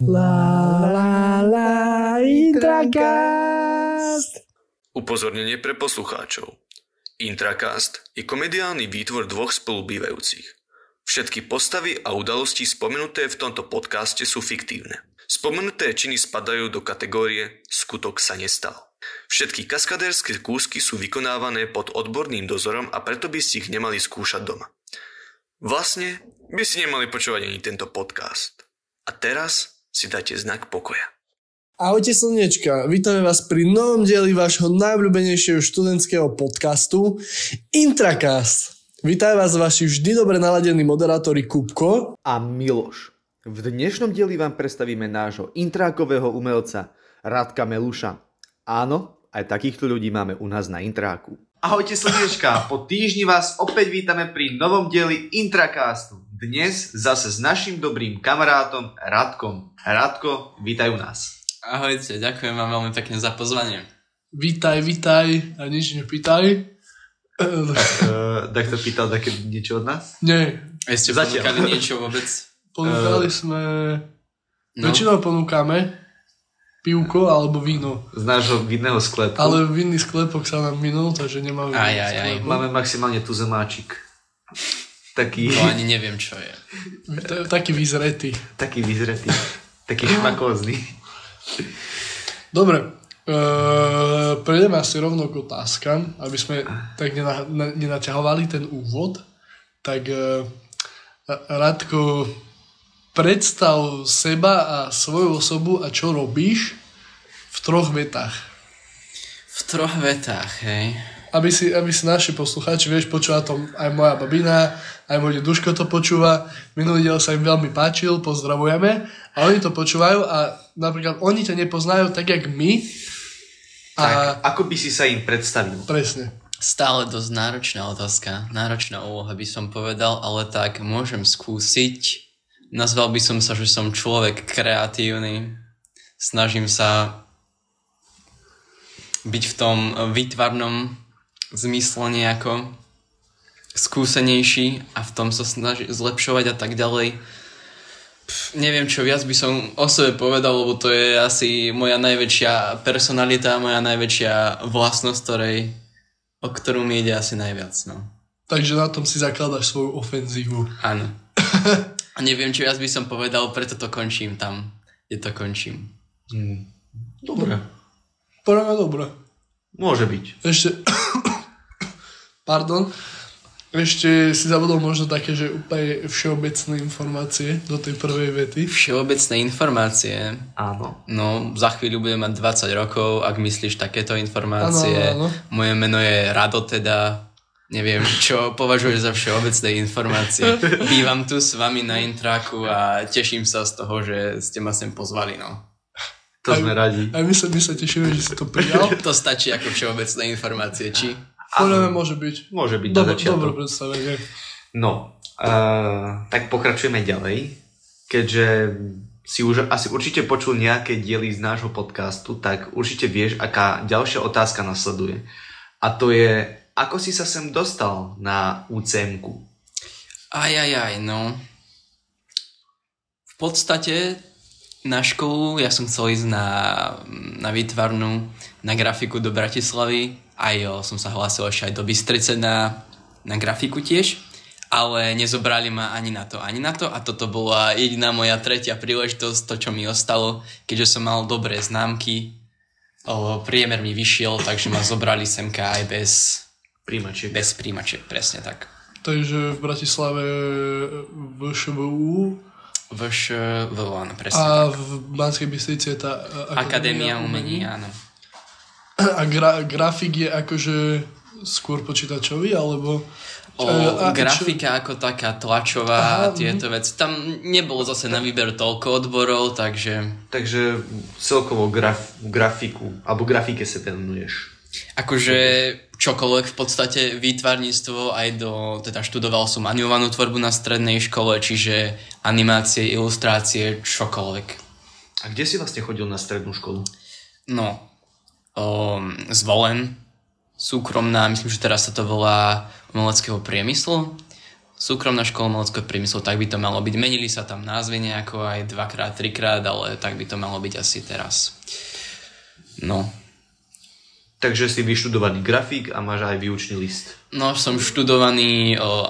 La la la Intracast. Upozornenie pre poslucháčov. Intracast je komediálny výtvor dvoch spolubývajúcich. Všetky postavy a udalosti spomenuté v tomto podcaste sú fiktívne. Spomenuté činy spadajú do kategórie skutok sa nestal. Všetky kaskadérske kúsky sú vykonávané pod odborným dozorom a preto by ste ich nemali skúšať doma. Vlastne by si nemali počúvať ani tento podcast. A teraz si dajte znak pokoja. Ahojte slnečka, vítame vás pri novom dieli vášho najobľúbenejšieho študentského podcastu Intracast. Vítajú vás vaši vždy dobre naladení moderátori Kupko a Miloš. V dnešnom dieli vám predstavíme nášho intrákového umelca Radka Meluša. Áno, aj takýchto ľudí máme u nás na intráku. Ahojte slnečka, po týždni vás opäť vítame pri novom dieli Intracastu. Dnes zase s našim dobrým kamarátom Radkom. Radko, vítajú nás. Ahojte, ďakujem vám veľmi pekne za pozvanie. Vítaj, vítaj a nič nepýtaj. Uh, tak to pýtal také niečo od nás? Nie, A ste Zatiaľ. ponúkali niečo vôbec? ponúkali Eh, sme... No. Väčšinou ponúkame pivko alebo víno. Z nášho vinného sklepu. Ale vinný sklepok sa nám minul, takže nemáme Aj, aj, aj. Máme maximálne tu zemáčik. Taký, To ani neviem, čo je. To je taký vyzretý. taký vyzretý. Taký šmakózny. Dobre, uh, prejdeme asi rovno k otázkam, aby sme tak nena, na, nenaťahovali ten úvod. Tak uh, Radko, predstav seba a svoju osobu a čo robíš v troch vetách. V troch vetách, hej. Aby si, aby si naši poslucháči, vieš, počúva to aj moja babina, aj môj Duško to počúva. Minulý diel sa im veľmi páčil, pozdravujeme. A oni to počúvajú a napríklad oni ťa nepoznajú tak, jak my. A Tak, ako by si sa im predstavil? presne. Stále dosť náročná otázka, náročná úloha by som povedal, ale tak môžem skúsiť. Nazval by som sa, že som človek kreatívny. Snažím sa byť v tom výtvarnom zmysle nejako skúsenejší a v tom sa snažiť zlepšovať a tak ďalej. Pff, neviem, čo viac by som o sebe povedal, lebo to je asi moja najväčšia personalita, moja najväčšia vlastnosť, ktorej, o ktorú mi ide asi najviac. No. Takže na tom si zakladaš svoju ofenzívu. Áno. A neviem, čo viac by som povedal, preto to končím tam, kde to končím. Dobre. Podľa mňa dobré. Môže byť. Ešte... Pardon. Ešte si zabudol možno také, že úplne všeobecné informácie do tej prvej vety. Všeobecné informácie. Áno. No, za chvíľu budem mať 20 rokov, ak myslíš takéto informácie. Áno, áno. Moje meno je Rado teda. Neviem, čo považuješ za všeobecné informácie. Bývam tu s vami na intráku a teším sa z toho, že ste ma sem pozvali, no. To sme radi. A my sa, my sa tešíme, že si to prijal. To stačí ako všeobecné informácie, či? Podľa mňa môže byť. Môže byť na Dobre, dobre predstavenie. No, uh, tak pokračujeme ďalej. Keďže si už asi určite počul nejaké diely z nášho podcastu, tak určite vieš, aká ďalšia otázka nasleduje. A to je, ako si sa sem dostal na UCM-ku? Aj, aj, aj, no. V podstate na školu ja som chcel ísť na, na výtvarnú, na grafiku do Bratislavy. Aj jo, som sa hlásil ešte aj do Bystrice na, na grafiku tiež. Ale nezobrali ma ani na to, ani na to. A toto bola jediná moja tretia príležitosť, to čo mi ostalo, keďže som mal dobré známky. O, priemer mi vyšiel, takže ma zobrali semka aj bez, Príjmačiek. bez príjmačiek, presne tak. Takže v Bratislave v ŠVU Vš, áno, presne a tak. v Banskej Bystrici je tá uh, Akadémia umení, áno. A gra, grafik je akože skôr počítačový, alebo... O, a- a- grafika ako taká tlačová a tieto veci. Tam nebolo zase na výber toľko odborov, takže Takže celkovo graf, grafiku, alebo grafike sa venuješ. akože čokoľvek v podstate výtvarníctvo aj do, teda študoval som animovanú tvorbu na strednej škole, čiže animácie, ilustrácie, čokoľvek. A kde si vlastne chodil na strednú školu? No, um, zvolen, súkromná, myslím, že teraz sa to volá umeleckého priemyslu. súkromná škola umeleckého priemyslu, tak by to malo byť. Menili sa tam názvy nejako aj dvakrát, trikrát, ale tak by to malo byť asi teraz. No, Takže si vyštudovaný grafik a máš aj výučný list. No, som študovaný, o,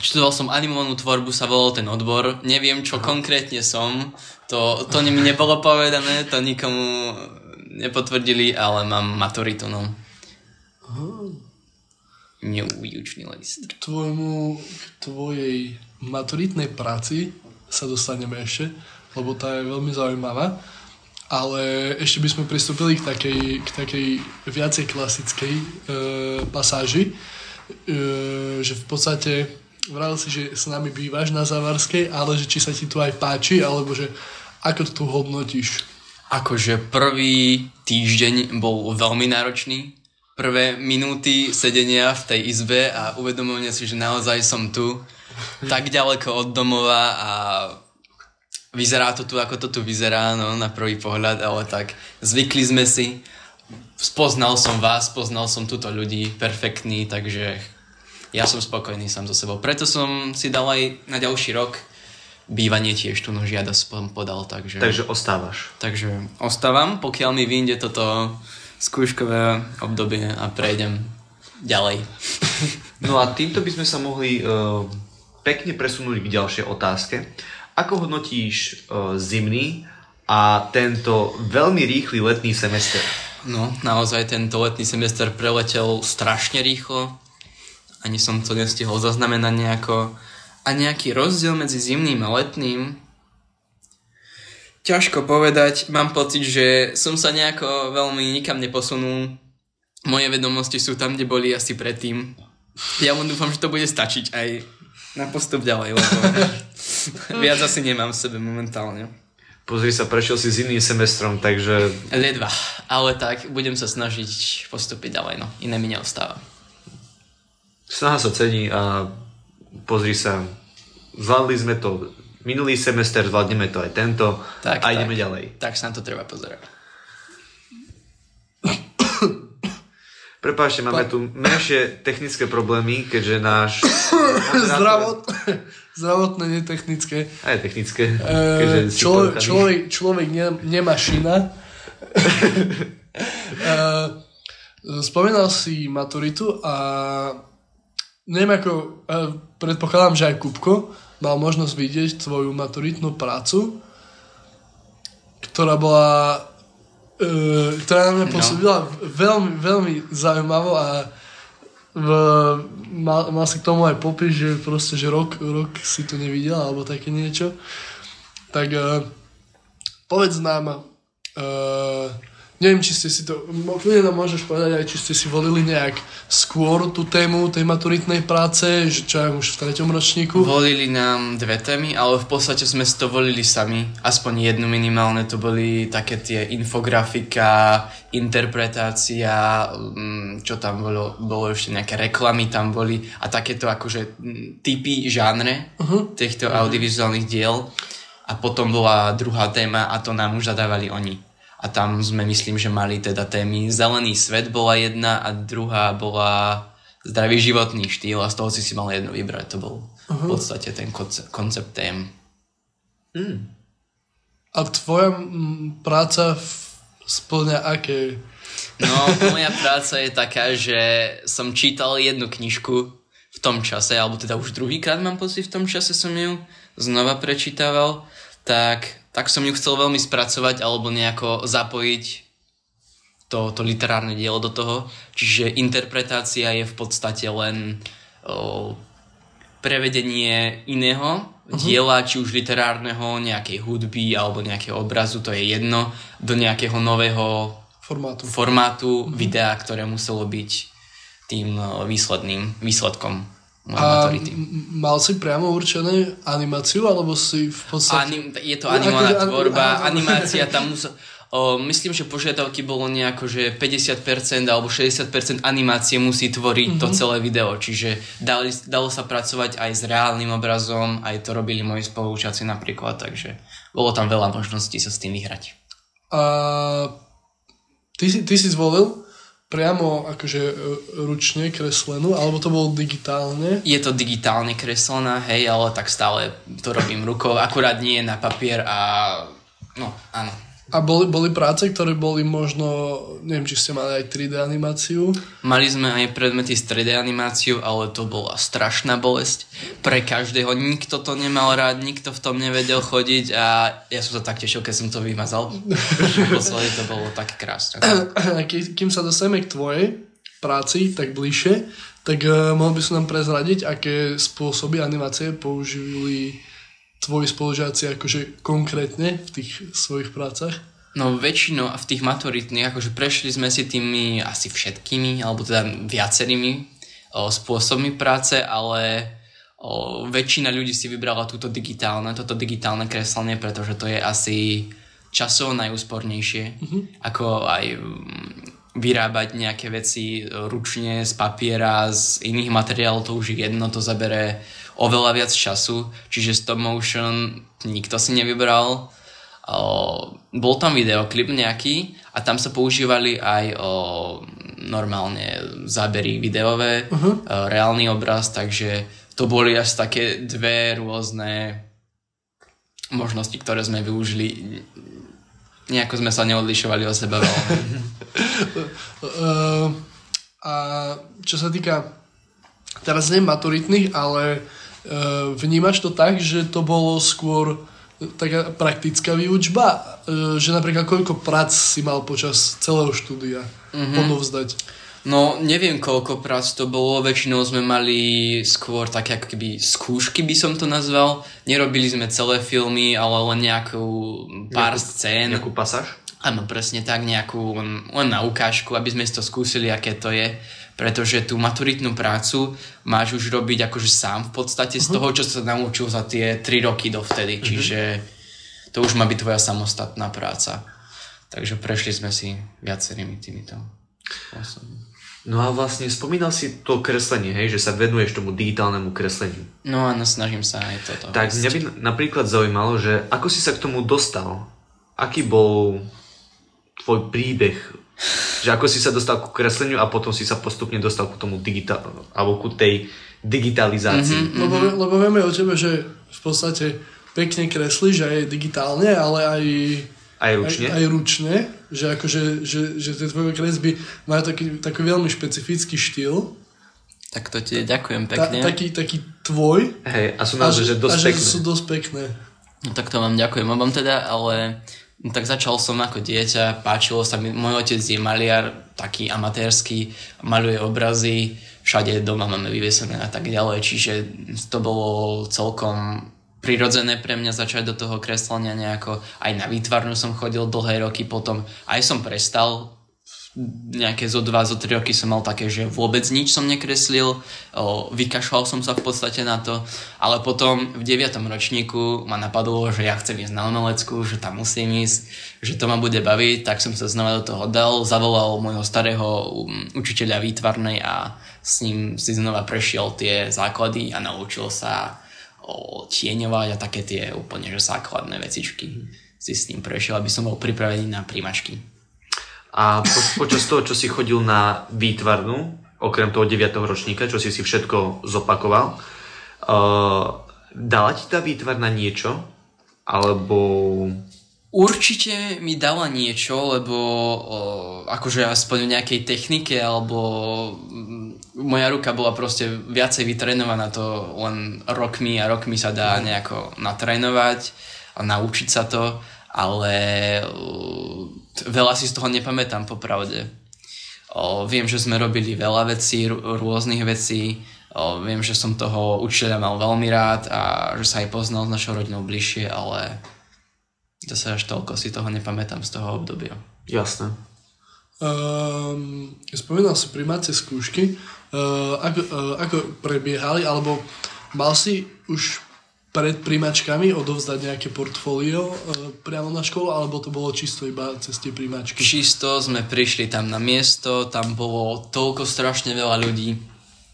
študoval som animovanú tvorbu, sa volal ten odbor. Neviem, čo Aha. konkrétne som, to, to mi nebolo povedané, to nikomu nepotvrdili, ale mám maturitu, no. Nevýučný list. K tvojmu, k tvojej maturitnej práci sa dostaneme ešte, lebo tá je veľmi zaujímavá ale ešte by sme pristúpili k takej, k takej viacej klasickej e, pasáži, e, že v podstate vral si, že s nami bývaš na Zavarskej, ale že či sa ti tu aj páči, alebo že ako to tu hodnotíš? Akože prvý týždeň bol veľmi náročný. Prvé minúty sedenia v tej izbe a uvedomovania si, že naozaj som tu tak ďaleko od domova a vyzerá to tu, ako to tu vyzerá, no, na prvý pohľad, ale tak zvykli sme si, spoznal som vás, poznal som túto ľudí, perfektní, takže ja som spokojný sám so sebou. Preto som si dal aj na ďalší rok bývanie tiež tu no žiada som podal, takže... Takže ostávaš. Takže ostávam, pokiaľ mi vyjde toto skúškové obdobie a prejdem ďalej. No a týmto by sme sa mohli uh, pekne presunúť k ďalšej otázke. Ako hodnotíš uh, zimný a tento veľmi rýchly letný semester? No, naozaj tento letný semester preletel strašne rýchlo. Ani som to nestihol zaznamenať nejako. A nejaký rozdiel medzi zimným a letným ťažko povedať. Mám pocit, že som sa nejako veľmi nikam neposunul. Moje vedomosti sú tam, kde boli asi predtým. Ja len dúfam, že to bude stačiť aj na postup ďalej, lebo viac asi nemám v sebe momentálne. Pozri sa, prešiel si s iným semestrom, takže... Ledva, ale tak budem sa snažiť postúpiť ďalej, no. Iné mi neostáva. Snaha sa cení a pozri sa, zvládli sme to minulý semester, zvládneme to aj tento tak, a ideme tak, ďalej. Tak sa na to treba pozerať. Prepáčte, máme tu menšie technické problémy, keďže náš... Zdravot, zdravotné, netechnické. Aj technické. E, člo, človek, človek ne, nemá šina. e, spomínal si maturitu a neviem ako, e, predpokladám, že aj Kupko mal možnosť vidieť tvoju maturitnú prácu, ktorá bola uh, ktorá na mňa no. pôsobila no. veľmi, veľmi zaujímavo a v, mal, mal si k tomu aj popis, že proste, že rok, rok si to nevidel alebo také niečo. Tak uh, povedz nám, uh, Neviem, či ste si to, kľudne nám môžeš povedať aj, či ste si volili nejak skôr tú tému tej maturitnej práce, že čo aj už v treťom ročníku? Volili nám dve témy, ale v podstate sme si to volili sami. Aspoň jednu minimálne, to boli také tie infografika, interpretácia, mm, čo tam bolo, bolo ešte nejaké reklamy tam boli a takéto akože mm, typy žánre uh-huh. týchto uh-huh. audiovizuálnych diel. A potom bola druhá téma a to nám už zadávali oni a tam sme myslím, že mali teda témy Zelený svet bola jedna a druhá bola zdravý životný štýl a z toho si si mal jedno vybrať. To bol uh-huh. v podstate ten koncept, koncept tém. Mm. A tvoja práca splňa aké? No, moja práca je taká, že som čítal jednu knižku v tom čase, alebo teda už druhýkrát mám pocit, v tom čase som ju znova prečítaval, tak tak som ju chcel veľmi spracovať alebo nejako zapojiť to, to literárne dielo do toho. Čiže interpretácia je v podstate len o, prevedenie iného uh-huh. diela, či už literárneho, nejakej hudby alebo nejakého obrazu, to je jedno, do nejakého nového formátu, formátu uh-huh. videa, ktoré muselo byť tým výsledným výsledkom a mal si priamo určené animáciu, alebo si v podstate... Anim, je to animovaná akože, tvorba, animácia tam musel... O, myslím, že požiadavky bolo nejako, že 50% alebo 60% animácie musí tvoriť mm-hmm. to mhm. celé video, čiže dali, dalo sa pracovať aj s reálnym obrazom, aj to robili moji spolúčaci napríklad, takže bolo tam veľa možností sa s tým vyhrať. A ty, ty si zvolil priamo akože e, ručne kreslenú, alebo to bolo digitálne? Je to digitálne kreslená, hej, ale tak stále to robím rukou, akurát nie na papier a no, áno. A boli, boli práce, ktoré boli možno, neviem, či ste mali aj 3D animáciu? Mali sme aj predmety s 3D animáciou, ale to bola strašná bolesť pre každého. Nikto to nemal rád, nikto v tom nevedel chodiť a ja som to tak tešil, keď som to vymazal. Posledne to bolo tak krásne. Kým sa dostaneme k tvojej práci, tak bližšie, tak uh, mohol by som nám prezradiť, aké spôsoby animácie použili tvoji spolužiaci akože konkrétne v tých svojich prácach? No väčšinou v tých maturitných, akože prešli sme si tými asi všetkými, alebo teda viacerými o, spôsobmi práce, ale o, väčšina ľudí si vybrala túto digitálne, toto digitálne kreslenie, pretože to je asi časovo najúspornejšie, mm-hmm. ako aj vyrábať nejaké veci ručne z papiera, z iných materiálov, to už je jedno, to zabere oveľa viac času, čiže stop motion nikto si nevybral. O, bol tam videoklip nejaký a tam sa používali aj o, normálne zábery videové, uh-huh. o, reálny obraz, takže to boli až také dve rôzne možnosti, ktoré sme využili. Nejako sme sa neodlišovali od seba veľmi. uh, a čo sa týka teraz nie maturitných, ale uh, vnímaš to tak, že to bolo skôr taká praktická výučba, uh, že napríklad koľko prác si mal počas celého štúdia mm-hmm. podovzdať? No, neviem koľko prác to bolo, väčšinou sme mali skôr také ako keby skúšky by som to nazval. Nerobili sme celé filmy, ale len nejakú pár Nejakú- scén. Nejakú pasáž? Áno, presne tak, nejakú len, len na ukážku, aby sme si to skúsili, aké to je. Pretože tú maturitnú prácu máš už robiť akože sám v podstate z toho, čo sa naučil za tie 3 roky dovtedy. Čiže to už má byť tvoja samostatná práca. Takže prešli sme si viacerými týmito spôsobmi. No a vlastne spomínal si to kreslenie, hej, že sa venuješ tomu digitálnemu kresleniu. No áno, snažím sa aj toto. Tak viesť. mňa by napríklad zaujímalo, že ako si sa k tomu dostal? Aký bol tvoj príbeh? Že ako si sa dostal ku kresleniu a potom si sa postupne dostal ku tomu digitál, alebo ku tej digitalizácii. Lebo, lebo vieme o tebe, že v podstate pekne kreslíš aj digitálne, ale aj Aj ručne? Aj, aj ručne, že akože, že, že tie tvoje kresby majú taký, taký veľmi špecifický štýl. Tak to ti ďakujem Ta, pekne. taký, taký tvoj. Hej, a sú naozaj, že dosť a že pekné. sú dosť pekné. No tak to vám ďakujem obom teda, ale no, tak začal som ako dieťa, páčilo sa mi, môj otec je maliar, taký amatérsky, maluje obrazy, všade doma máme vyvesené a tak ďalej, čiže to bolo celkom prirodzené pre mňa začať do toho kreslenia nejako. Aj na výtvarnu som chodil dlhé roky potom, aj som prestal nejaké zo dva, zo tri roky som mal také, že vôbec nič som nekreslil, o, vykašľal som sa v podstate na to, ale potom v 9. ročníku ma napadlo, že ja chcem ísť na umeleckú, že tam musím ísť, že to ma bude baviť, tak som sa znova do toho dal, zavolal môjho starého um, učiteľa výtvarnej a s ním si znova prešiel tie základy a naučil sa o, tieňovať a také tie úplne že základné vecičky si s ním prešiel, aby som bol pripravený na príjmačky. A po, počas toho, čo si chodil na výtvarnú, okrem toho 9. ročníka, čo si si všetko zopakoval, uh, dala ti tá výtvarna niečo? Alebo... Určite mi dala niečo, lebo o, akože aspoň v nejakej technike, alebo mm, moja ruka bola proste viacej vytrénovaná, to len rokmi a rokmi sa dá nejako natrénovať a naučiť sa to, ale t- veľa si z toho nepamätám popravde. O, viem, že sme robili veľa vecí, rô- rôznych vecí, o, viem, že som toho učiteľa mal veľmi rád a že sa aj poznal s našou rodinou bližšie, ale zase až toľko si toho nepamätám z toho obdobia. Jasné. Um, spomínal si primácie skúšky. Uh, ako, uh, ako prebiehali, alebo mal si už pred príjmačkami odovzdať nejaké portfólio uh, priamo na školu, alebo to bolo čisto iba cez tie príjmačky? Čisto sme prišli tam na miesto, tam bolo toľko strašne veľa ľudí,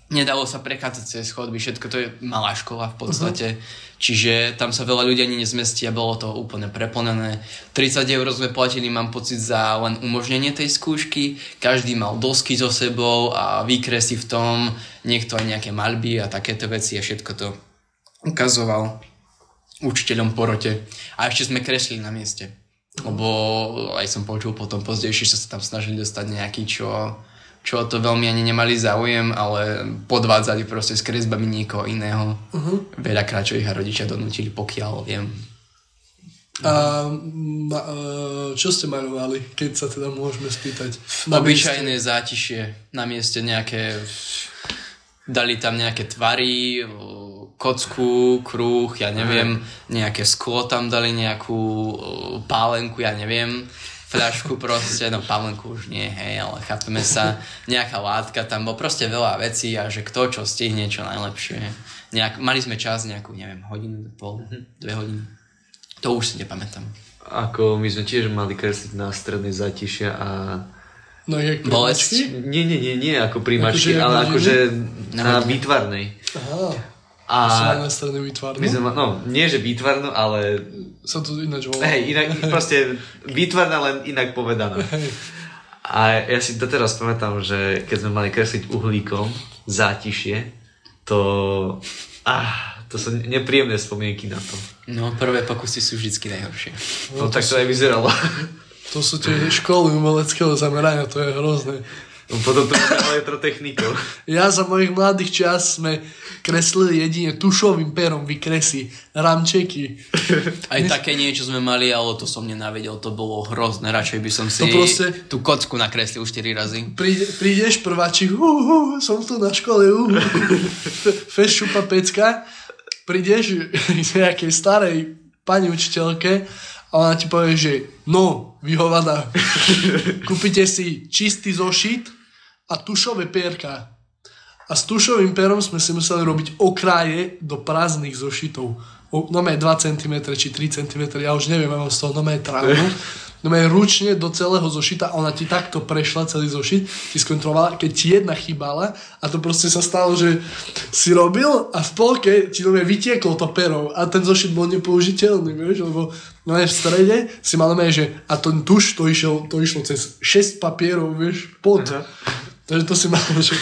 nedalo sa prechádzať cez chodby, všetko to je malá škola v podstate, uh-huh. čiže tam sa veľa ľudí ani nezmestí a bolo to úplne preplnené. 30 eur sme platili, mám pocit, za len umožnenie tej skúšky, každý mal dosky so sebou a výkresy v tom, niekto aj nejaké malby a takéto veci a všetko to ukazoval učiteľom porote. A ešte sme kreslili na mieste, lebo aj som počul potom pozdejšie, že sa tam snažili dostať nejaký, čo čo to veľmi ani nemali záujem, ale podvádzali proste s kresbami niekoho iného. Uh-huh. Veľakrát, čo ich rodičia donútili, pokiaľ viem. A e, čo ste maľovali, keď sa teda môžeme spýtať? Na Obyčajné mieste? zátišie, na mieste nejaké, dali tam nejaké tvary, kocku, kruh, ja neviem, nejaké sklo tam dali, nejakú pálenku, ja neviem fľašku proste, no pavlenku už nie, hej, ale chápeme sa, nejaká látka, tam bol proste veľa vecí a že kto čo stihne, čo najlepšie. Nejak, mali sme čas nejakú, neviem, hodinu, pol, mhm. dve hodiny. To už si nepamätám. Ako my sme tiež mali kresliť na strednej zatišia a No jak Bolesť? Nie, nie, nie, nie ako príjmačky, akože ale akože na výtvarnej. Aha. A na strane výtvarnú? My sme, no, nie že výtvarnú, ale... Sa to ináč volá. Hej, inak, proste výtvarná, len inak povedaná. A ja si doteraz pamätám, že keď sme mali kresliť uhlíkom zátišie, to... Ah, to sú nepríjemné spomienky na to. No, prvé pokusy sú vždycky najhoršie. No, no tak to aj vyzeralo. To sú tie školy umeleckého zamerania, to je hrozné. No, potom to máme elektrotechnikou. Ja za mojich mladých čas sme kreslili jedine tušovým perom vykresí ramčeky. Aj My... také niečo sme mali, ale to som nenávedel, to bolo hrozné. Radšej by som si to proste... tú kocku nakreslil 4 razy. Príde, prídeš prváčik, uh, uh, som tu na škole, uh, feš šupa pecka, prídeš z nejakej starej pani učiteľke a ona ti povie, že no, vyhovada, kúpite si čistý zošit a tušové pierka a s tušovým perom sme si museli robiť okraje do prázdnych zošitov. O, no 2 cm či 3 cm, ja už neviem, mám z toho no trávu. No ručne do celého zošita, ona ti takto prešla celý zošit, ti skontrolovala, keď ti jedna chýbala a to proste sa stalo, že si robil a v polke ti no vytieklo to pero a ten zošit bol nepoužiteľný, vieš, lebo no v strede si mal že a ten tuš to, išiel, to išlo cez 6 papierov, vieš, pod. Aha. Takže to si mal, že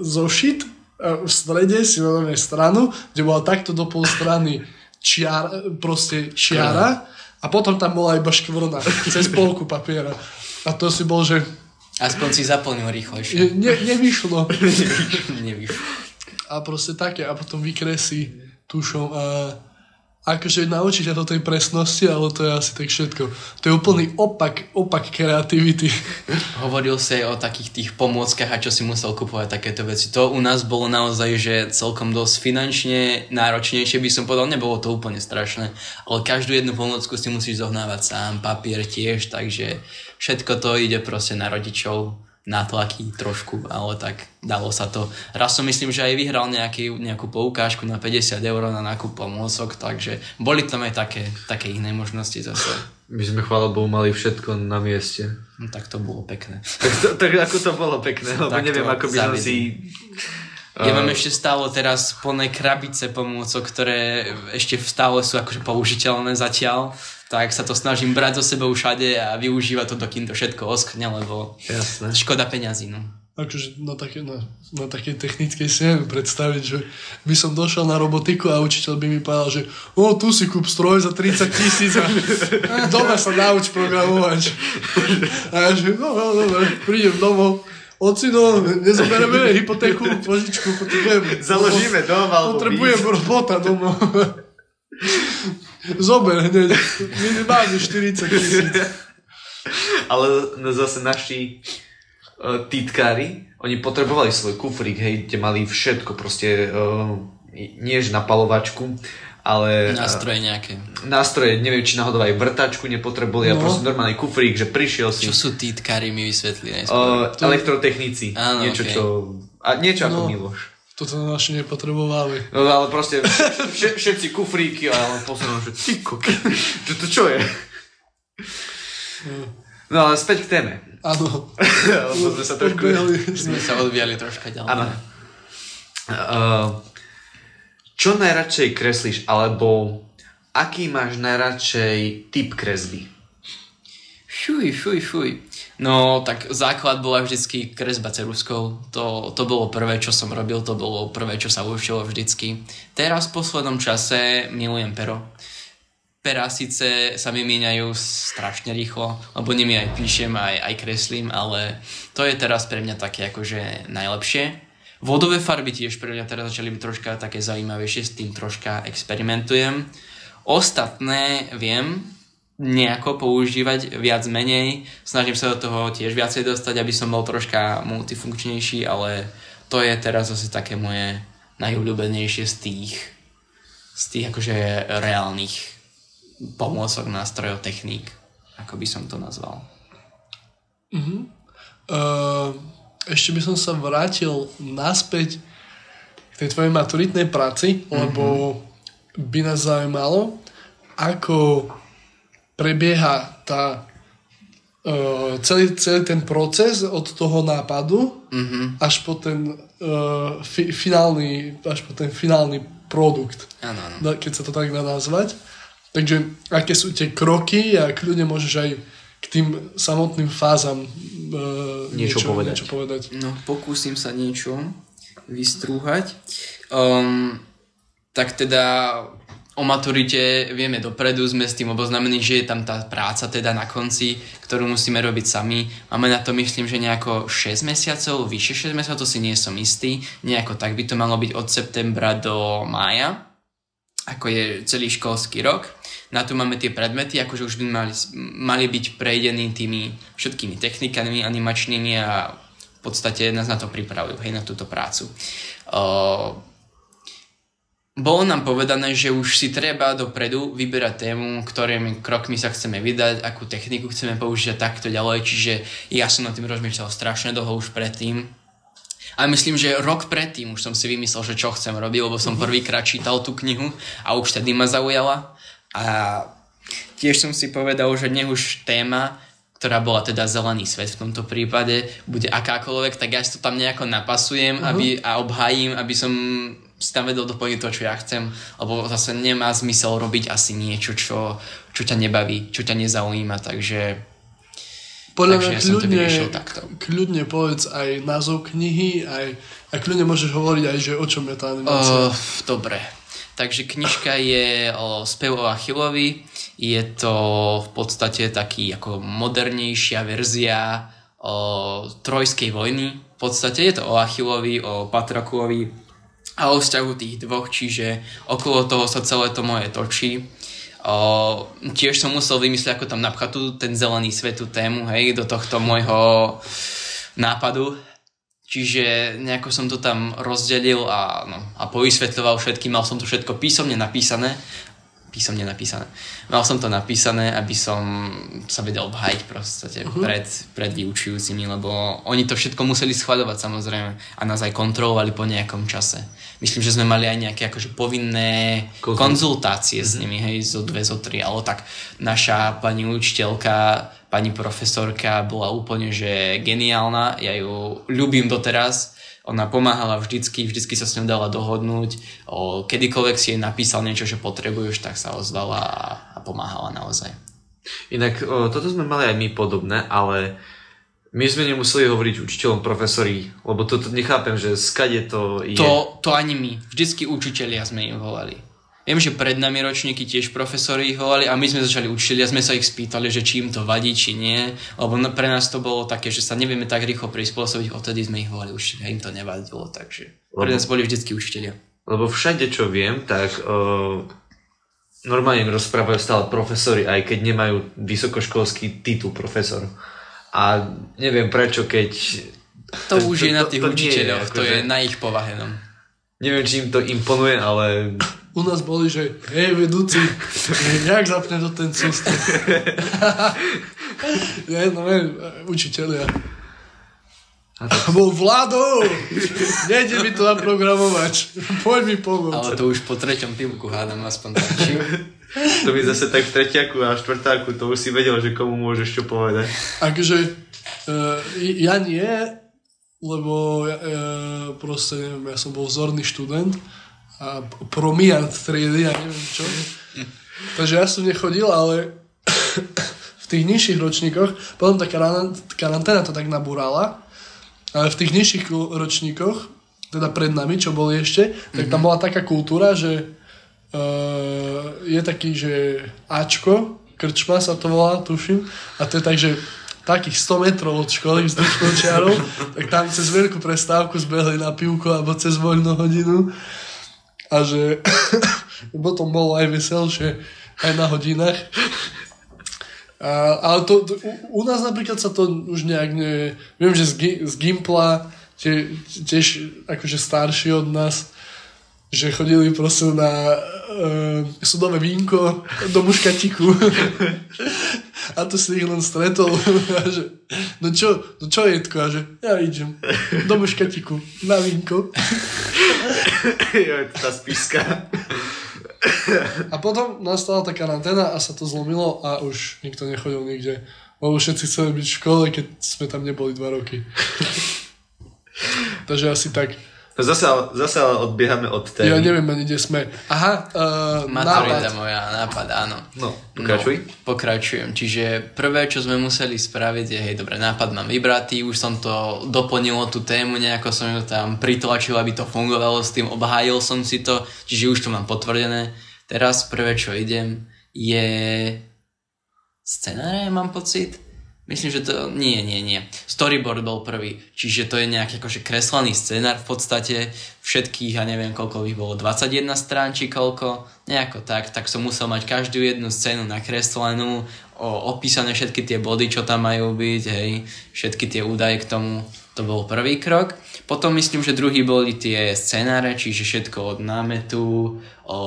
zošit v strede si mal stranu, kde bola takto do pol strany čiar, proste čiara a potom tam bola iba škvrna cez polku papiera. A to si bol, že... Aspoň si zaplnil rýchlejšie. Ne, nevyšlo. nevyšlo. A proste také. A potom vykresí tušom a akože naučiť ťa do tej presnosti, ale to je asi tak všetko. To je úplný opak, opak kreativity. Hovoril si aj o takých tých pomôckach a čo si musel kupovať takéto veci. To u nás bolo naozaj, že celkom dosť finančne náročnejšie, by som povedal, nebolo to úplne strašné, ale každú jednu pomôcku si musíš zohnávať sám, papier tiež, takže všetko to ide proste na rodičov natlaky trošku, ale tak dalo sa to. Raz som myslím, že aj vyhral nejaký, nejakú poukážku na 50 eur na nákup pomôcok, takže boli tam aj také, také iné možnosti zase. My sme, chvála Bohu, mali všetko na mieste. No tak to bolo pekné. tak, to, tak ako to bolo pekné, lebo tak neviem, ako by som si... Ja mám ešte stále teraz plné krabice pomôcok, ktoré ešte stále sú akože použiteľné zatiaľ tak sa to snažím brať so sebou všade a využívať to, dokým to všetko oskne, lebo Jasne. škoda peňazí. No. Akože na, také, na, na takej technickej si neviem predstaviť, že by som došiel na robotiku a učiteľ by mi povedal, že o, tu si kúp stroj za 30 tisíc a doma sa nauč programovať. A ja že, no, no, no, no prídem domov, Ocino, nezoberieme hypotéku, požičku, potrebujem. Založíme dom alebo Potrebujem robota domov. Zober hneď, minimálne 40 tisíc. Ale zase naši uh, titkári, oni potrebovali svoj kufrík, hej, kde mali všetko, proste uh, nie že na palovačku, ale... Nástroje nejaké. Nástroje, neviem, či náhodou aj vrtačku nepotrebovali, no. a proste normálny kufrík, že prišiel si... Čo sú titkári, mi vysvetli Uh, elektrotechnici, Áno, niečo, okay. čo... A niečo no. ako Miloš. Toto naši nepotrebovali. No ale proste vš- všetci kufríky a ja pozerám, že ty koky, čo to čo je? No ale späť k téme. Áno. sme sa trošku... sme sa odvíjali troška ďalej. Áno. Uh, čo najradšej kreslíš, alebo aký máš najradšej typ kresby? Fuj, fuj, fuj. No, tak základ bola vždycky kresba ceruskou. To, to bolo prvé, čo som robil, to bolo prvé, čo sa učilo vždycky. Teraz v poslednom čase milujem pero. Pera síce sa mi míňajú strašne rýchlo, lebo nimi aj píšem, aj, aj kreslím, ale to je teraz pre mňa také akože najlepšie. Vodové farby tiež pre mňa teraz začali byť troška také zaujímavejšie, s tým troška experimentujem. Ostatné viem nejako používať viac menej. Snažím sa do toho tiež viacej dostať, aby som bol troška multifunkčnejší, ale to je teraz asi také moje najobľúbenejšie z tých z tých akože reálnych pomôcok, nástrojov, techník, ako by som to nazval. Uh, ešte by som sa vrátil naspäť k tej tvojej maturitnej práci, lebo by nás zaujímalo, ako prebieha tá uh, celý, celý ten proces od toho nápadu Mhm. až po ten uh, fi, finálny až po ten finálny produkt, áno. da- keď sa to tak dá nazvať. Takže aké sú tie kroky a kľudne môžeš aj k tým samotným fázam uh, Niečo povedať. Niečo povedať. No, pokúsim sa niečo vystrúhať. Um, tak teda o maturite vieme dopredu, sme s tým oboznámení, že je tam tá práca teda na konci, ktorú musíme robiť sami. Máme na to myslím, že nejako 6 mesiacov, vyše 6 mesiacov, to si nie som istý. Nejako tak by to malo byť od septembra do mája, ako je celý školský rok. Na to máme tie predmety, akože už by mali, mali byť prejdení tými všetkými technikami animačnými a v podstate nás na to pripravujú, hej, na túto prácu. Uh, bolo nám povedané, že už si treba dopredu vyberať tému, ktorými krokmi sa chceme vydať, akú techniku chceme použiť a takto ďalej, čiže ja som nad tým rozmýšľal strašne dlho už predtým. A myslím, že rok predtým už som si vymyslel, že čo chcem robiť, lebo som prvýkrát čítal tú knihu a už tedy ma zaujala. A tiež som si povedal, že nech už téma, ktorá bola teda zelený svet v tomto prípade, bude akákoľvek, tak ja si to tam nejako napasujem aby, a obhájim, aby som si tam vedel doplniť to, čo ja chcem, lebo zase nemá zmysel robiť asi niečo, čo, čo ťa nebaví, čo ťa nezaujíma, takže Podľa mňa ja som to kľudne, vyriešil takto. kľudne povedz aj názov knihy, aj, a kľudne môžeš hovoriť aj, že o čom je tá animácia. Uh, dobre. Takže knižka je o spev o Achillovi. Je to v podstate taký ako modernejšia verzia o trojskej vojny. V podstate je to o Achillovi, o Patroklovi a o vzťahu tých dvoch, čiže okolo toho sa celé to moje točí. O, tiež som musel vymyslieť, ako tam napchať tú, ten zelený svet, tú tému, hej, do tohto môjho nápadu. Čiže nejako som to tam rozdelil a, no, a povysvetľoval všetkým, mal som to všetko písomne napísané. Písomne napísané. Mal som to napísané, aby som sa vedel obhajiť proste uh-huh. pred, pred vyučujúcimi, lebo oni to všetko museli schváľovať samozrejme a nás aj kontrolovali po nejakom čase. Myslím, že sme mali aj nejaké akože povinné Konzul- konzultácie s nimi, hej, zo dve, zo tri, ale tak naša pani učiteľka, pani profesorka bola úplne, že geniálna, ja ju ľúbim doteraz, ona pomáhala vždycky, vždycky sa s ňou dala dohodnúť, o, kedykoľvek si jej napísal niečo, že potrebuješ, tak sa ozvala a, a pomáhala naozaj. Inak o, toto sme mali aj my podobné, ale my sme nemuseli hovoriť učiteľom profesori, lebo toto nechápem, že skade to je. To, to ani my, vždycky učitelia sme im volali. Viem, že pred nami ročníky tiež profesori ich volali a my sme začali učiteľia, sme sa ich spýtali, že či im to vadí, či nie, lebo na- pre nás to bolo také, že sa nevieme tak rýchlo prispôsobiť, odtedy sme ich volali učiteľia, im to nevadilo, takže pre nás boli vždycky učiteľia. Lebo všade, čo viem, tak o, normálne im rozprávajú stále profesori, aj keď nemajú vysokoškolský titul profesor. A neviem prečo, keď... To, už je na tých to je, učiteľoch, to akože- je na ich povahe. No. Neviem, či im to imponuje, ale U nás boli, že hej, vedúci, jak zapne to ten sústred? Nie, no ne, učiteľia. A to- Bol Vlado! Nejde mi to naprogramovať. Poď mi pomôcť. Ale to už po treťom pivku hádam aspoň tak. to mi zase tak v tretiaku a štvrtáku, to už si vedel, že komu môžeš čo povedať. Akože uh, ja nie, lebo ja, e, proste, neviem, ja som bol vzorný študent a promiant triedy a neviem čo. Takže ja som nechodil, ale v tých nižších ročníkoch, potom tá karan- karanténa to tak nabúrala, ale v tých nižších ročníkoch, teda pred nami, čo boli ešte, tak tam bola taká kultúra, že uh, je taký, že Ačko, krčma sa to volá, tuším, a to je tak, že takých 100 metrov od školy vzdušnou čiarou, tak tam cez veľkú prestávku zbehli na pivku alebo cez voľnú hodinu a že potom bolo aj veselšie aj na hodinách. A, ale to, to, u, u nás napríklad sa to už nejak ne... Viem, že z, z Gimpla, tie, tiež akože starší od nás, že chodili proste na uh, sudové vínko do muškatiku. a to si ich len stretol. a že, no čo, no čo Jedko? A že ja idem do muškatiku na vínko. jo, je tá spiska. A potom nastala tá karanténa a sa to zlomilo a už nikto nechodil nikde. Lebo všetci chceli byť v škole, keď sme tam neboli dva roky. Takže asi tak. No zase, zase odbiehame od témy. Ja neviem ani, kde sme. Aha, uh, Maturita nápad. moja, nápad, áno. No, pokračuj. No, pokračujem. Čiže prvé, čo sme museli spraviť je, hej, dobre, nápad mám vybratý, už som to doplnil o tú tému, nejako som ju tam pritlačil, aby to fungovalo s tým, obhájil som si to, čiže už to mám potvrdené. Teraz prvé, čo idem, je scenáre, mám pocit. Myslím, že to... Nie, nie, nie. Storyboard bol prvý. Čiže to je nejaký akože kreslený scenár v podstate. Všetkých, ja neviem koľko ich bolo, 21 strán či koľko. Nejako tak. Tak som musel mať každú jednu scénu nakreslenú, o, opísané všetky tie body, čo tam majú byť, hej. Všetky tie údaje k tomu. To bol prvý krok. Potom myslím, že druhý boli tie scenáre, čiže všetko od námetu, o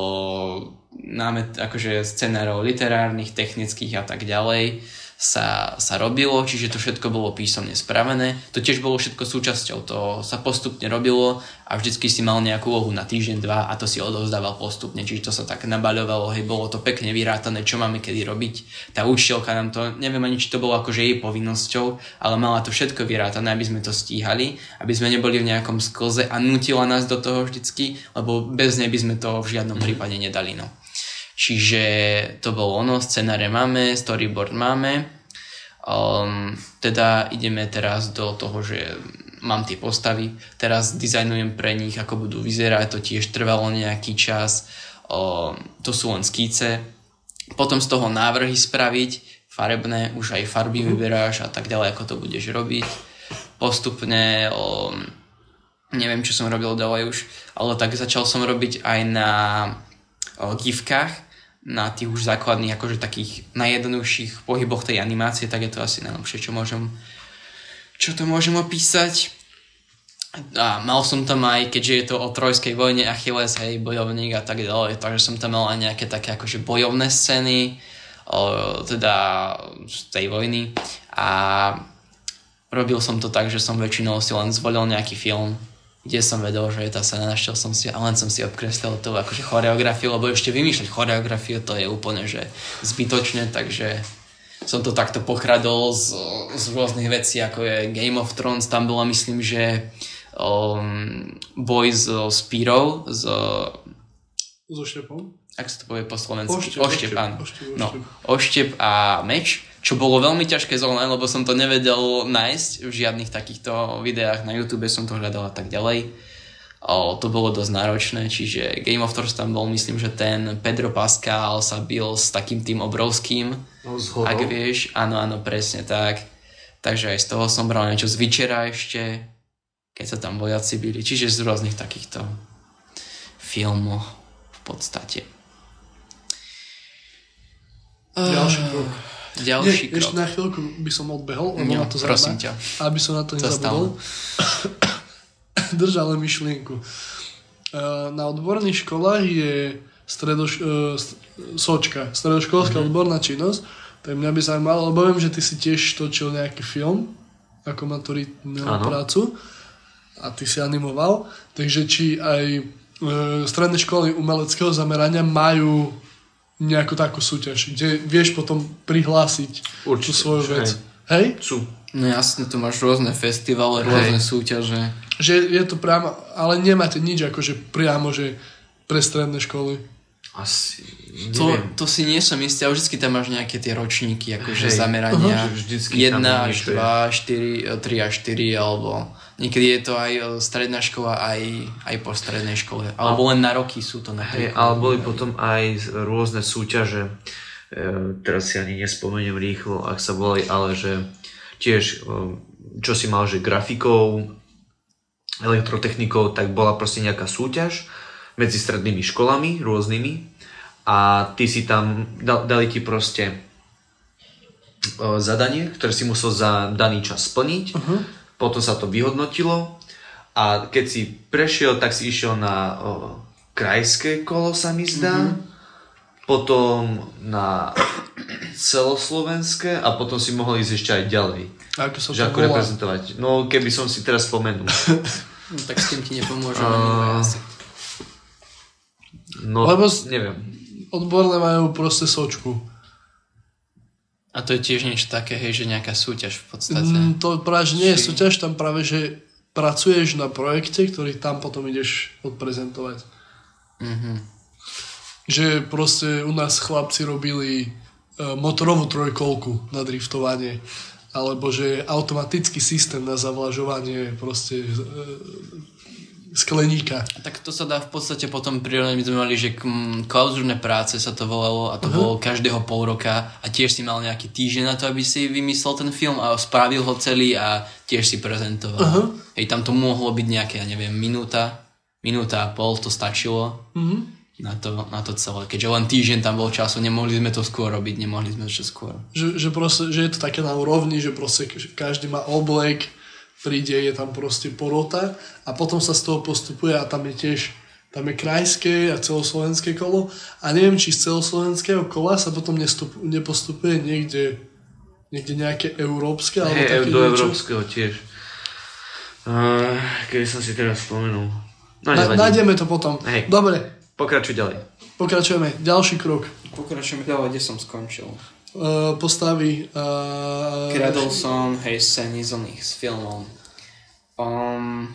námet, akože scenárov literárnych, technických a tak ďalej sa, sa robilo, čiže to všetko bolo písomne spravené. To tiež bolo všetko súčasťou, to sa postupne robilo a vždycky si mal nejakú úlohu na týždeň, dva a to si odovzdával postupne, čiže to sa tak nabaľovalo, hej, bolo to pekne vyrátané, čo máme kedy robiť. Tá učiteľka nám to, neviem ani, či to bolo akože jej povinnosťou, ale mala to všetko vyrátané, aby sme to stíhali, aby sme neboli v nejakom sklze a nutila nás do toho vždycky, lebo bez nej by sme to v žiadnom prípade nedali, no. Čiže to bolo ono, scenáre máme, storyboard máme. Um, teda ideme teraz do toho, že mám tie postavy, teraz dizajnujem pre nich, ako budú vyzerať, to tiež trvalo nejaký čas, um, to sú len skíce. Potom z toho návrhy spraviť, farebné, už aj farby vyberáš a tak ďalej, ako to budeš robiť. Postupne um, neviem, čo som robil ďalej už, ale tak začal som robiť aj na o, gifkách, na tých už základných, akože takých najjednoduchších pohyboch tej animácie, tak je to asi najlepšie, čo môžem čo to môžem opísať. A mal som tam aj, keďže je to o trojskej vojne Achilles, hej, bojovník a tak ďalej, takže som tam mal aj nejaké také akože bojovné scény, o, teda z tej vojny a robil som to tak, že som väčšinou si len zvolil nejaký film, kde som vedel, že je tá scéna, našiel som si a len som si obkreslil to akože choreografiu, lebo ešte vymýšľať choreografiu to je úplne že zbytočné, takže som to takto pokradol z, z rôznych vecí, ako je Game of Thrones, tam bola myslím, že um, boj s Spírou, z, So štepom. ak sa to povie po slovensky, Oštep, oštep, oštep, áno. oštep, No, oštep. oštep a meč, čo bolo veľmi ťažké zohnať, lebo som to nevedel nájsť v žiadnych takýchto videách na YouTube, som to hľadal a tak ďalej. O, to bolo dosť náročné, čiže Game of Thrones tam bol, myslím, že ten Pedro Pascal sa bil s takým tým obrovským, No, ak vieš, áno, áno, presne tak. Takže aj z toho som bral niečo z Vyčera ešte, keď sa tam vojaci byli, čiže z rôznych takýchto filmov v podstate. Ďalší krok. Ďalší Nie, krok. ešte na chvíľku by som odbehol, lebo ma to prosím ťa. Aby som na to To nezabudol. Držal myšlienku. Eh, Na odborných školách je stredoš, st- sočka, stredoškolská Mhm. odborná činnosť. Tak mňa by zaujímalo, lebo viem, že ty si tiež točil nejaký film ako maturitnú prácu a ty si animoval. Takže či aj e, stredné školy umeleckého zamerania majú nejakú takú súťaž, kde vieš potom prihlásiť tú Určite, svoju že vec. hej. Sú. No jasne, tu máš rôzne festivály, rôzne súťaže. Že je to priamo, ale nemáte nič akože priamo, že pre stredné školy. Asi, To, neviem. to si nie som istý, ale vždy tam máš nejaké tie ročníky, akože Hej. zamerania. Vždycky 1 tam až niečo je. 2, 4, 3 až 4, alebo niekedy je to aj e, stredná škola, aj, aj po strednej škole. Alebo len na roky sú to Hej, napríklad. ale boli potom aj rôzne súťaže, e, teraz si ani nespomeniem rýchlo, ak sa volali, ale že tiež, e, čo si mal, že grafikou, elektrotechnikou, tak bola proste nejaká súťaž medzi strednými školami rôznymi a ty si tam, da- dali ti proste e, zadanie, ktoré si musel za daný čas splniť, uh-huh. potom sa to vyhodnotilo a keď si prešiel, tak si išiel na o, krajské kolo, sa mi zdá, potom na celoslovenské a potom si mohol ísť ešte aj ďalej. A ako sa Že ako volá? reprezentovať. No keby som si teraz spomenul. No, tak s tým ti nepomôžem asi. No, Lebo s- neviem. Odborné majú proste sočku. A to je tiež niečo také, hej, že nejaká súťaž v podstate. Mm, to práve, že nie je súťaž, tam práve, že pracuješ na projekte, ktorý tam potom ideš odprezentovať. Mhm. Že proste u nás chlapci robili e, motorovú trojkolku na driftovanie. Alebo že automatický systém na zavlažovanie proste e, skleníka. Tak to sa dá v podstate potom prirovnať, my sme mali, že klauzurné práce sa to volalo a to uh-huh. bolo každého pol roka a tiež si mal nejaký týždeň na to, aby si vymyslel ten film a spravil ho celý a tiež si prezentoval. Aha. Hej, tam to mohlo byť nejaké, ja neviem, minúta, minúta a pol, to stačilo Mhm. na, to, na to celé. Keďže len týždeň tam bol času, nemohli sme to skôr robiť, nemohli sme to skôr. Že, že, proste, že je to také na úrovni, že proste každý má oblek, príde, je tam proste porota a potom sa z toho postupuje a tam je tiež tam je krajské a celoslovenské kolo a neviem, či z celoslovenského kola sa potom nestup, nepostupuje niekde niekde nejaké európske alebo Hej, také do niečo. európskeho tiež. Uh, kedy som si teraz spomenul. No, Na, nájdeme to potom. Hej. Dobre, Pokračuj ďalej. pokračujeme. Ďalší krok. Pokračujeme ďalej, kde som skončil. Uh, postavy uh, Kradol som, hej, scény z oných z filmov. Um,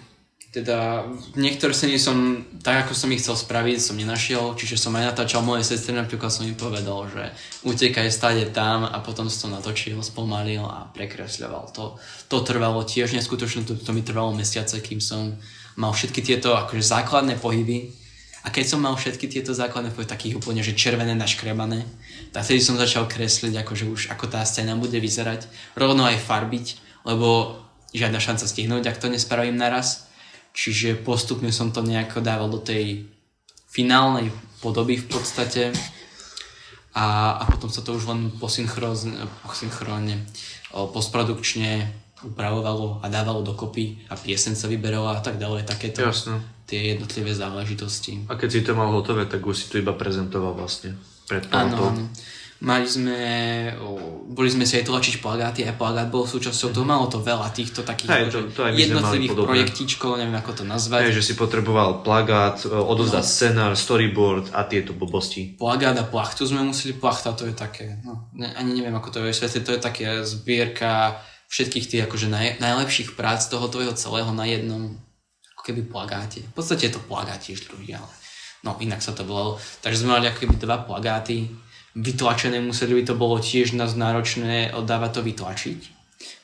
teda niektoré scény som, tak ako som ich chcel spraviť, som nenašiel, čiže som aj natáčal moje sestry, napríklad som im povedal, že utekaj stade tam a potom som to natočil, spomalil a prekresľoval. To, to trvalo tiež neskutočne, to, to mi trvalo mesiace, kým som mal všetky tieto akože základné pohyby a keď som mal všetky tieto základné pohyby, takých úplne, že červené naškrebané, tak vtedy som začal kresliť, akože už ako tá scéna bude vyzerať, rovno aj farbiť, lebo žiadna šanca stihnúť, ak to nespravím naraz. Čiže postupne som to nejako dával do tej finálnej podoby v podstate a, a potom sa to už len posynchrónne, postprodukčne upravovalo a dávalo dokopy a piesen sa vyberala a tak ďalej, takéto Jasno. tie jednotlivé záležitosti. A keď si to mal hotové, tak už si to iba prezentoval vlastne. Pred Áno, áno. Mali sme, boli sme si aj tlačiť plagáty, aj plagát bol súčasťou toho, malo to veľa týchto takých Hej, akože to- to jednotlivých projektíčkov, neviem ako to nazvať. Hej, že si potreboval plagát, e, odozdať No. scenár, storyboard a tieto blbosti. plagát a plachtu sme museli, plachta to je také, no, ne, ani neviem ako to je vysvetliť, to je také zbierka všetkých tých akože naj, najlepších prác toho tvojho celého na jednom ako keby plagáte. V podstate je to plagát tiež druhý, ale no inak sa to volalo. Takže sme mali ako keby dva plagáty, vytlačené museli by to bolo tiež nás náročné oddávať to vytlačiť.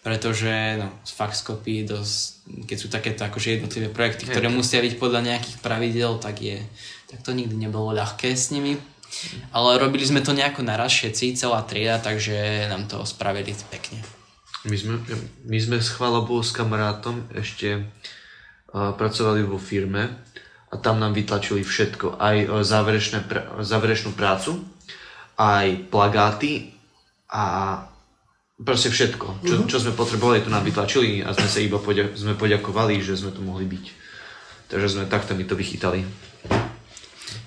Pretože no, z faxkopy, dosť, keď sú takéto akože jednotlivé projekty, ktoré musia byť podľa nejakých pravidel, tak je, tak to nikdy nebolo ľahké s nimi. Ale robili sme to nejako naraz všetci, celá trieda, takže nám to spravili pekne. My sme, my sme s chvála Bohu s kamarátom ešte uh, pracovali vo firme a tam nám vytlačili všetko, aj uh, záverečné, pr- záverečnú prácu, aj plagáty a proste všetko, čo, čo sme potrebovali, to nám vytlačili a sme sa iba poďa- sme poďakovali, že sme tu mohli byť. Takže sme takto mi to vychytali.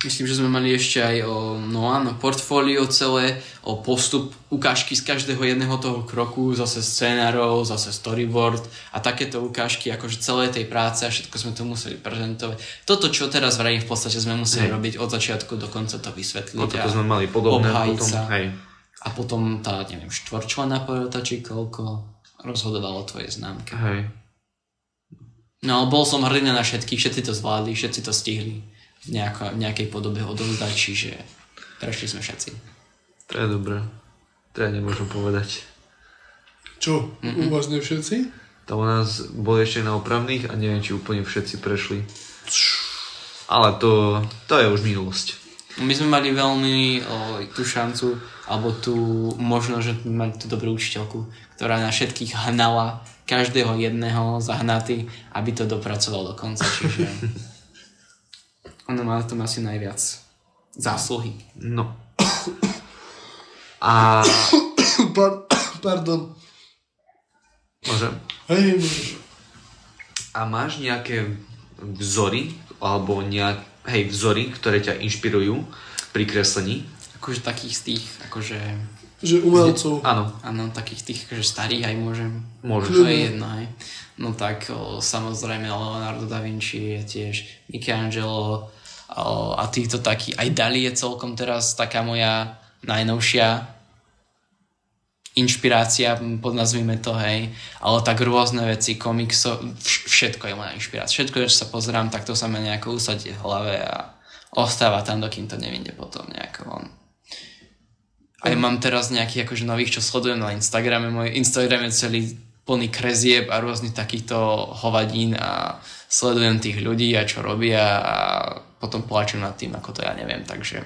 Myslím, že sme mali ešte aj o, no áno, portfólio celé, o postup, ukážky z každého jedného toho kroku, zase scenárov, zase storyboard a takéto ukážky, akože celé tej práce a všetko sme to museli prezentovať. Toto, čo teraz vravím, v podstate sme museli Hej. robiť od začiatku do konca to vysvetliť. No toto sme mali podobné potom, hej. A potom tá, neviem, štvorčlená porota či koľko, rozhodoval o tvojej známke. Hej. No, bol som hrdý na všetkých, všetci to zvládli, všetci to stihli nejako, v nejakej podobe odovzdať, čiže prešli sme všetci. To je dobré. To ja nemôžem povedať. Čo, u vás ne všetci? Tam u nás boli ešte na opravných a neviem, či úplne všetci prešli. Ale to, to je už minulosť. My sme mali veľmi o, tú šancu, alebo tú možnosť, že sme mali tú dobrú učiteľku, ktorá na všetkých hnala, každého jedného zahnaty, aby to dopracoval do konca, čiže ona má v tom asi najviac zásluhy. No. A Par- pardon. môžem. Hej, môžeš. A máš nejaké vzory, alebo nejak, hej, vzory, ktoré ťa inšpirujú pri kreslení? Akože takých z tých, akože, Že umelcov. Áno, áno, takých tých, akože starých aj môžem. môžeš. To je jedno, hej. No tak o, samozrejme Leonardo da Vinci je tiež Michelangelo a týchto taký, aj Dali je celkom teraz taká moja najnovšia inšpirácia, podnazvime to, hej, ale tak rôzne veci, komikso, vš- všetko je moja inšpirácia. Všetko, čo sa pozerám, tak to sa ma nejako usadí v hlave a ostáva tam, dokým to nevyjde potom nejako von. Aj mám teraz nejakých akože nových, čo sledujem na Instagrame. Môj Instagram je celý plný krezieb a rôznych takýchto hovadín a sledujem tých ľudí a čo robia a potom plačem nad tým, ako to ja neviem, takže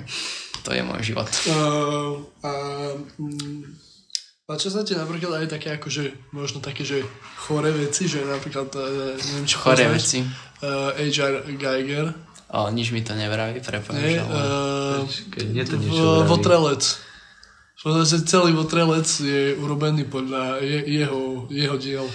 to je môj život. Uh, a mm, páčia sa ti napríklad aj také akože, možno také, že chore veci, že napríklad, uh, neviem, či Chore poznáš, veci. Uh, H.R. Geiger. O, nič mi to nevraví, prepáč. Nie, ale... uh, Keď mne to niečo v- vraví. Votrelec. V podstate celý Votrelec je urobený podľa je, jeho, jeho diel.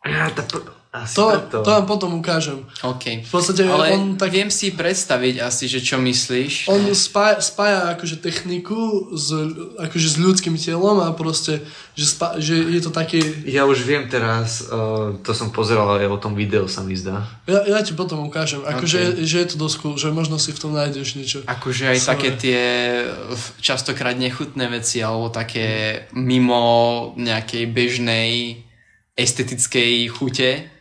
Ja, to, pr- asi To, preto. to vám potom ukážem. OK. V podstate Ale on tak... viem si predstaviť asi, že čo myslíš. On spája, spája akože techniku s, akože s ľudským telom a proste, že, spá, že je to také... Ja už viem teraz, uh, to som pozeral aj o tom videu, sa mi zdá. Ja, ja ti potom ukážem. Akože, že je to dosť cool, že možno si v tom nájdeš niečo. Akože aj Svoje. také tie častokrát nechutné veci alebo také mimo nejakej bežnej estetickej chute,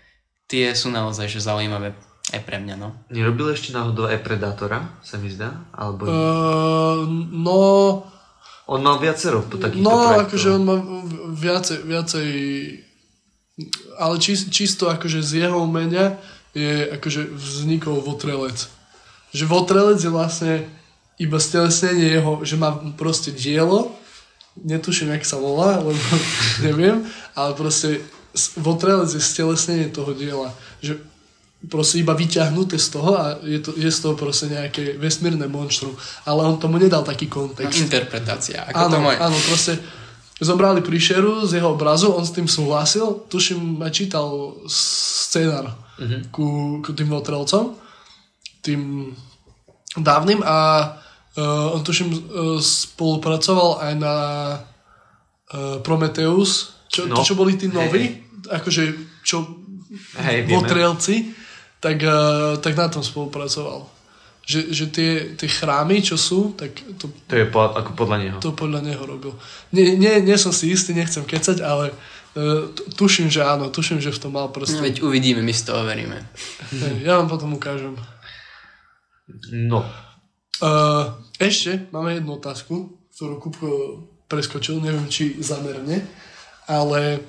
tie sú naozaj že zaujímavé aj pre mňa, no. Nerobil ešte náhodou aj Predátora, sa mi zdá? Alebo... Uh, no, on mal viacero po takýchto no projektov. akože on má viacej, viacej ale čis, čisto akože z jeho umenia je akože vznikol Votrelec. Že Votrelec je vlastne iba stelesnenie jeho, že má proste dielo, netuším, jak sa volá, lebo neviem, ale proste s- Votrelec je stelesnenie toho diela. Že proste iba vyťahnuté z toho a je, to, je z toho proste nejaké vesmírne monštrum. Ale on tomu nedal taký no kontext. interpretácia, ako Áno, to moje. áno, proste zobrali príšeru z jeho obrazu, on s tým súhlasil, tuším, aj čítal scénar Mhm. ku, ku tým votrelcom, tým dávnym a uh, on tuším uh, spolupracoval aj na uh, Prometheus, čo, No. no. čo boli tí noví, hej. akože čo vieme. votrelci, tak, uh, tak na tom spolupracoval. Že, že tie, tie chrámy, čo sú, tak to To je po, ako podľa neho. to podľa neho robil. Nie, nie, nie som si istý, nechcem kecať, ale uh, tuším, že áno, tuším, že v tom mal No, prst. veď uvidíme, my si to overíme. Hej, Ja vám potom ukážem. No, Uh, ešte máme jednu otázku, ktorú Kupko preskočil, neviem či zamerne, ale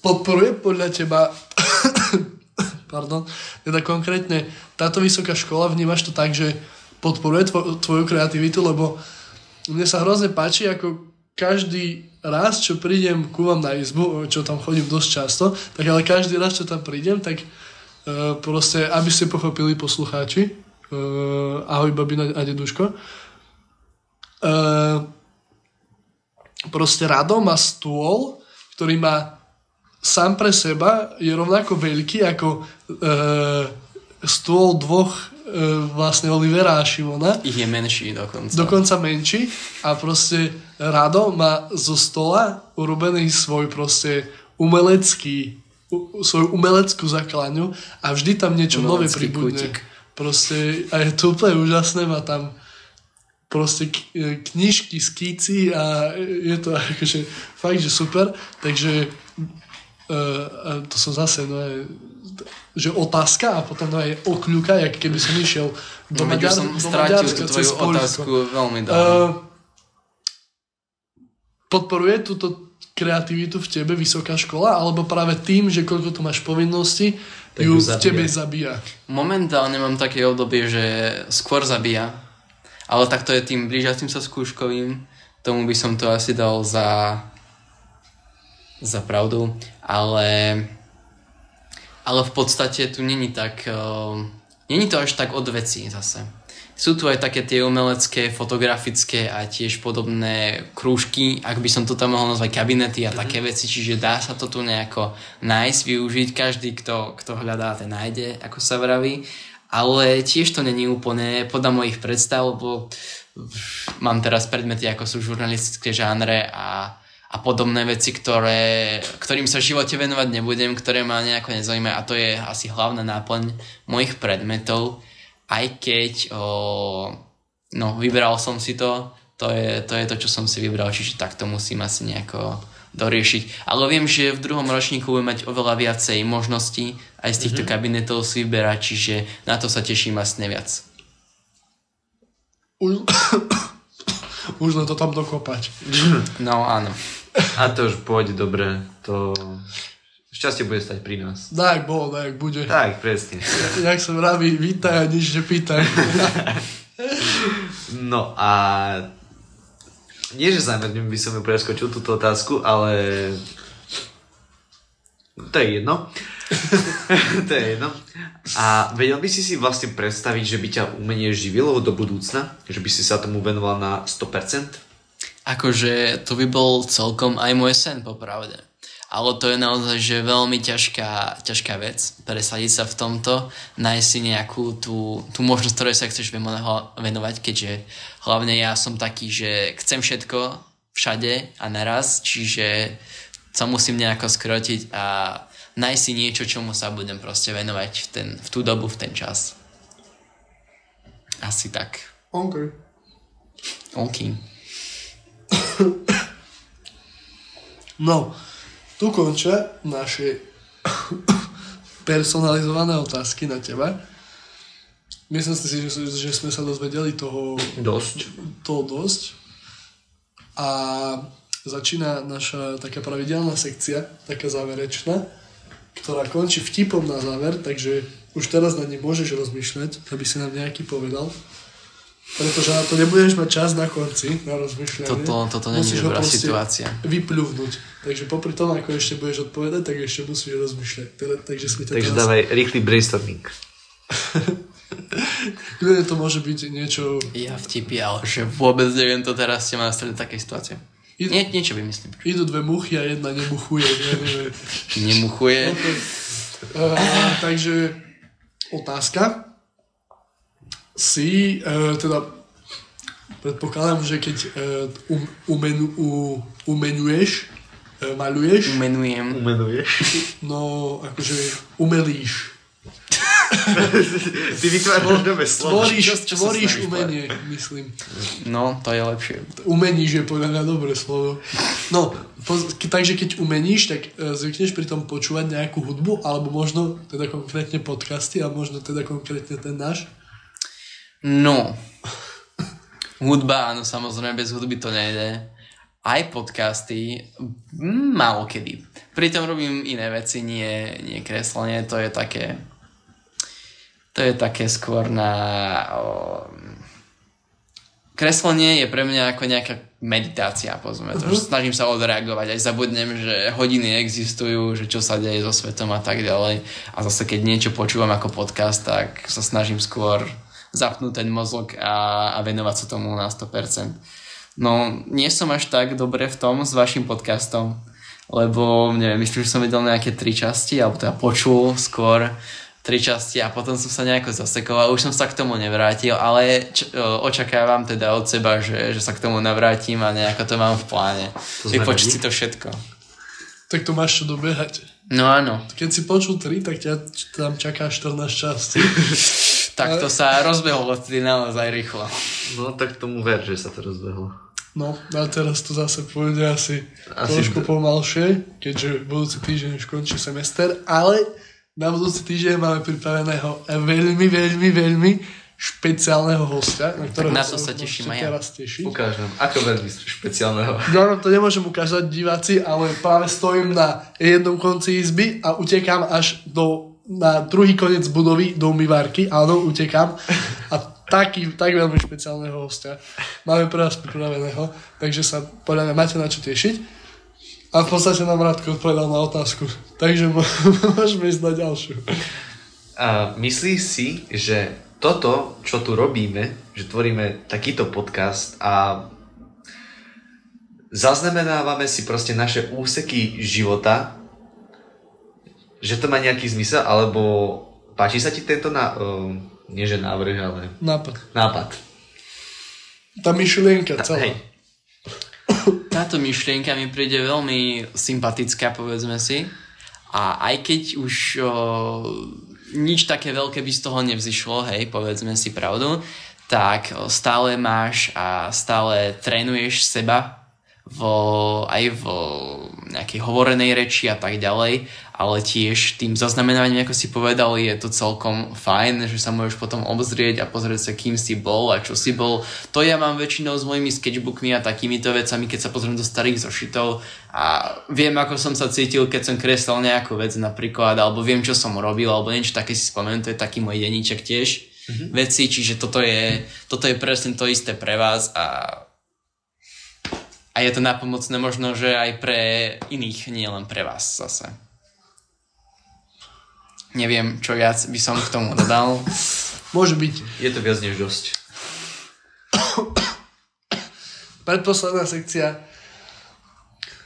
podporuje podľa teba pardon, teda konkrétne táto vysoká škola, vnímaš to tak, že podporuje tvo, tvoju kreativitu, lebo mne sa hrozne páči, ako každý raz, čo prídem ku vám na izbu, čo tam chodím dosť často, tak ale každý raz, čo tam prídem, tak uh, proste, aby ste pochopili poslucháči, uh, ahoj babina a deduško, uh, proste Rado má stôl, ktorý má sám pre seba je rovnako veľký ako uh, stôl dvoch uh, vlastne Olivera a Šimona Ich je menší dokonca. dokonca menší a proste Rado má zo stola urobený svoj proste umelecký u, svoju umeleckú zakladňu a vždy tam niečo nové Umelecký pribudne. kútik. Proste a je to úplne úžasné, má tam proste e, knižky, skíci a je to akože fakt, že super. Takže uh, to som zase, no je, že otázka a potom no je okľuka, jak keby som išiel do, No, veď už Maďar, som strátil Maďarska tú tvoju otázku veľmi dávno. Uh, podporuje túto kreativitu v tebe vysoká škola, alebo práve tým, že koľko tu máš povinností, Tak ju ju v tebe zabíja. Momentálne mám také obdobie, že skôr zabíja, ale takto je tým blížiacim sa skúškovým, tomu by som to asi dal za, za pravdu, ale, ale v podstate tu není tak, uh, není to až tak od vecí zase. Sú tu aj také tie umelecké, fotografické a tiež podobné krúžky, ak by som to tam mohol nazvať kabinety a také veci, čiže dá sa to tu nejako nájsť, využiť, každý, kto, kto hľadá, ten nájde, ako sa vraví, ale tiež to není úplne podľa mojich predstav, lebo mám teraz predmety ako sú žurnalistické žánre a, a podobné veci, ktoré, ktorým sa v živote venovať nebudem, ktoré ma nejako nezaujímajú. A to je asi hlavná náplň mojich predmetov, aj keď o, no, vybral som si to, to je, to je to, čo som si vybral, čiže tak to musím asi nejako doriešiť. Ale viem, že v druhom ročníku budem mať oveľa viacej možností aj z týchto mm-hmm. kabinetov si vyberať, čiže na to sa teším asi neviac. Už, už len to tam dokopať. No áno. A to už pôjde dobre. To šťastie bude stať pri nás. Tak bolo, tak bude. Tak, presne. Jak sa vraví, vítaj a nič nepýtaj. No a nie, že zámerne by som ju preskočil túto otázku, ale to je jedno. to je jedno. A vedel by si si vlastne predstaviť, že by ťa umenie živilo do budúcna? Že by si sa tomu venoval na 100%? Akože to by bol celkom aj môj sen, popravde. Ale to je naozaj že veľmi ťažká, ťažká vec, presadiť sa v tomto, nájsť si nejakú tú, tú možnosť, ktorej sa chceš veno- venovať, keďže hlavne ja som taký, že chcem všetko všade a naraz, čiže sa musím nejako skrotiť a nájsť si niečo, čomu sa budem proste venovať v, ten, v tú dobu, v ten čas. Asi tak. OK. OK. No, tu končia naše personalizované otázky na teba. Myslím si, že, že sme sa dozvedeli toho, Dosť. toho dosť. A začína naša taká pravidelná sekcia, taká záverečná, ktorá končí vtipom na záver, takže už teraz na ne môžeš rozmýšľať, aby si nám nejaký povedal. Pretože na to nebudeš mať čas na konci, na rozmýšľanie. Toto, toto nie Musíš je ho dobrá situácia. Vypľuvnúť. Takže popri tom, ako ešte budeš odpovedať, tak ešte musíš rozmýšľať. Teda, takže sme ťa Takže teraz... dávaj rýchly brainstorming. Kľudne to môže byť niečo... Ja vtipy, ale že vôbec neviem to teraz ste ma nastrediť takej situácie. Id- Nie, niečo vymyslím. Idú dve muchy a jedna nemuchuje. Ja neviem. Nemuchuje. Uh, takže otázka. Si, uh, teda predpokladám, že keď uh, um, umenu, u, umenuješ, uh, maluješ, Umenujem. Umenuješ? no akože umelíš. Ty vytváraš nové slovo. Tvoríš, Čo- čo sa tvoríš umenie, myslím. No, to je lepšie. Umeníš je podľa mňa dobré slovo. No, po, ke, takže keď umeníš, tak e, zvykneš pri tom počúvať nejakú hudbu, alebo možno teda konkrétne podcasty, a možno teda konkrétne ten náš. No. Hudba, áno, samozrejme, bez hudby to nejde. Aj podcasty, málo kedy. Pritom robím iné veci, nie, nie kreslenie, to je také... To je také skôr na... O, kreslenie je pre mňa ako nejaká meditácia, povedzme to. Že snažím sa odreagovať, aj zabudnem, že hodiny existujú, že čo sa deje so svetom a tak ďalej. A zase keď niečo počúvam ako podcast, tak sa snažím skôr zapnúť ten mozog a, a venovať sa tomu na 100%. No, nie som až tak dobre v tom s vašim podcastom, lebo neviem, myslím, že som vedel nejaké tri časti, alebo teda počul skôr tri časti a potom som sa nejako zasekoval, už som sa k tomu nevrátil, ale č- o, očakávam teda od seba, že, že sa k tomu navrátim a nejako to mám v pláne. Radi. si to všetko. Tak to máš čo dobiehať. No áno, Keď si počul 3, tak ťa tam čaká 14 častí. Tak to sa rozbehlo vtedy naozaj rýchlo. No tak tomu ver, že sa to rozbehlo. No a teraz to zase pôjde asi, Asi trošku d- pomalšie, keďže budúci týždeň už končí semester, ale na budúci týždeň máme pripraveného veľmi, veľmi, veľmi špeciálneho hostia, na ktorého na to sa teším aj ja. teraz tešiť. Ukáž nám, ako veľmi špeciálneho. Ja vám to nemôžem ukázať diváci, ale práve stojím na jednom konci izby a utekám až do, na druhý koniec budovy do umývárky. Áno, utekám. A taký, tak veľmi špeciálneho hostia máme pre vás pripraveného, takže sa podľa mňa máte na čo tešiť. A v podstate nám Radko odpovedal na otázku. Takže môžeme ísť na ďalšiu. A myslíš si, že toto, čo tu robíme, že tvoríme takýto podcast a zaznamenávame si proste naše úseky života, že to má nejaký zmysel, alebo páči sa ti tento na, uh, nie že návrh, ale Nápad. nápad. Tá myšlienka celá. Hej. Táto myšlienka mi príde veľmi sympatická, povedzme si. A aj keď už o, nič také veľké by z toho nevzýšlo, hej, povedzme si pravdu, tak stále máš a stále trénuješ seba vo, aj v nejakej hovorenej reči a tak ďalej, ale tiež tým zaznamenávaním, ako si povedal, je to celkom fajn, že sa môžeš potom obzrieť a pozrieť sa, kým si bol a čo si bol. To ja mám väčšinou s mojimi sketchbookmi a takýmito vecami, keď sa pozriem do starých zošitov a viem, ako som sa cítil, keď som kreslil nejakú vec napríklad, alebo viem, čo som robil, alebo niečo také si spomeniem, to je taký môj deníček tiež mm-hmm. veci, čiže toto je, toto je presne to isté pre vás a a je to napomocné možno, že aj pre iných, nie len pre vás zase. Neviem, čo viac by som k tomu dodal. Môže byť. Je to viac než dosť. predposledná sekcia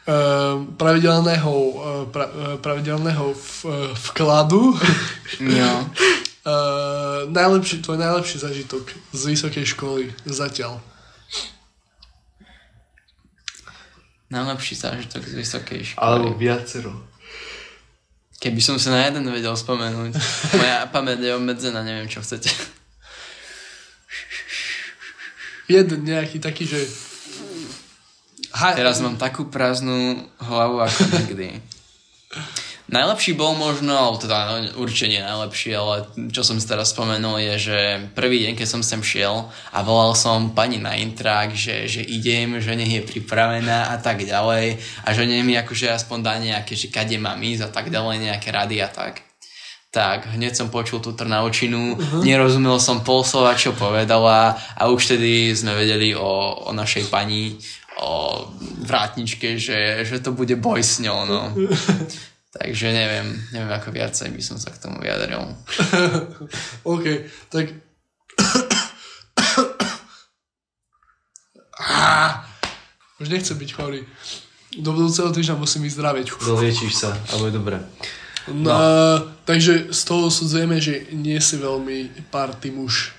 uh, pravidelného, uh, pra, uh, pravidelného v, vkladu. Uh, najlepší, tvoj najlepší zažitok z vysokej školy zatiaľ. Najlepší zážitok z vysokej školy. Alebo viacero. Keby som sa na jeden vedel spomenúť. Moja pamäť je obmedzená, neviem, čo chcete. Jeden nejaký taký, že... Ha, Teraz mám takú prázdnu hlavu ako nikdy. Najlepší bol možno, alebo teda no, určite nie najlepší, ale čo som si teraz spomenul je, že prvý deň, keď som sem šiel a volal som pani na intrak, že, že idem, že nech je pripravená a tak ďalej a že nech mi akože aspoň dá nejaké, že kade mám ísť a tak ďalej, nejaké rady a tak. Tak hneď som počul tú trnaučinu, uh-huh. nerozumel som pol slova, čo povedala a už tedy sme vedeli o, o našej pani, o vrátničke, že, že to bude boj s ňou, no. Takže neviem, neviem ako viacej by som sa k tomu vyjadril. OK, tak... Á, už nechcem byť chorý. Do budúceho týždňa musím ísť zdraviť. Doliečíš sa, alebo je dobré. No. A, takže z toho sudzujeme, že nie si veľmi party muž.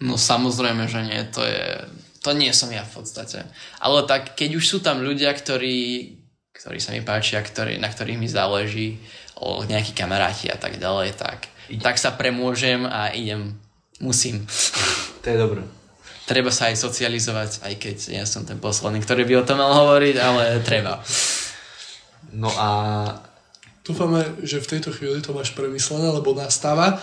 No samozrejme, že nie, to je... To nie som ja v podstate. Ale tak, keď už sú tam ľudia, ktorí, ktorí sa mi páčia, ktorí, na ktorých mi záleží, o nejakí kamaráti a tak ďalej, tak, tak sa premôžem a idem. Musím. To je dobré. Treba sa aj socializovať, aj keď ja som ten posledný, ktorý by o tom mal hovoriť, ale treba. No a... Dúfame, že v tejto chvíli to máš premyslené, lebo nastáva.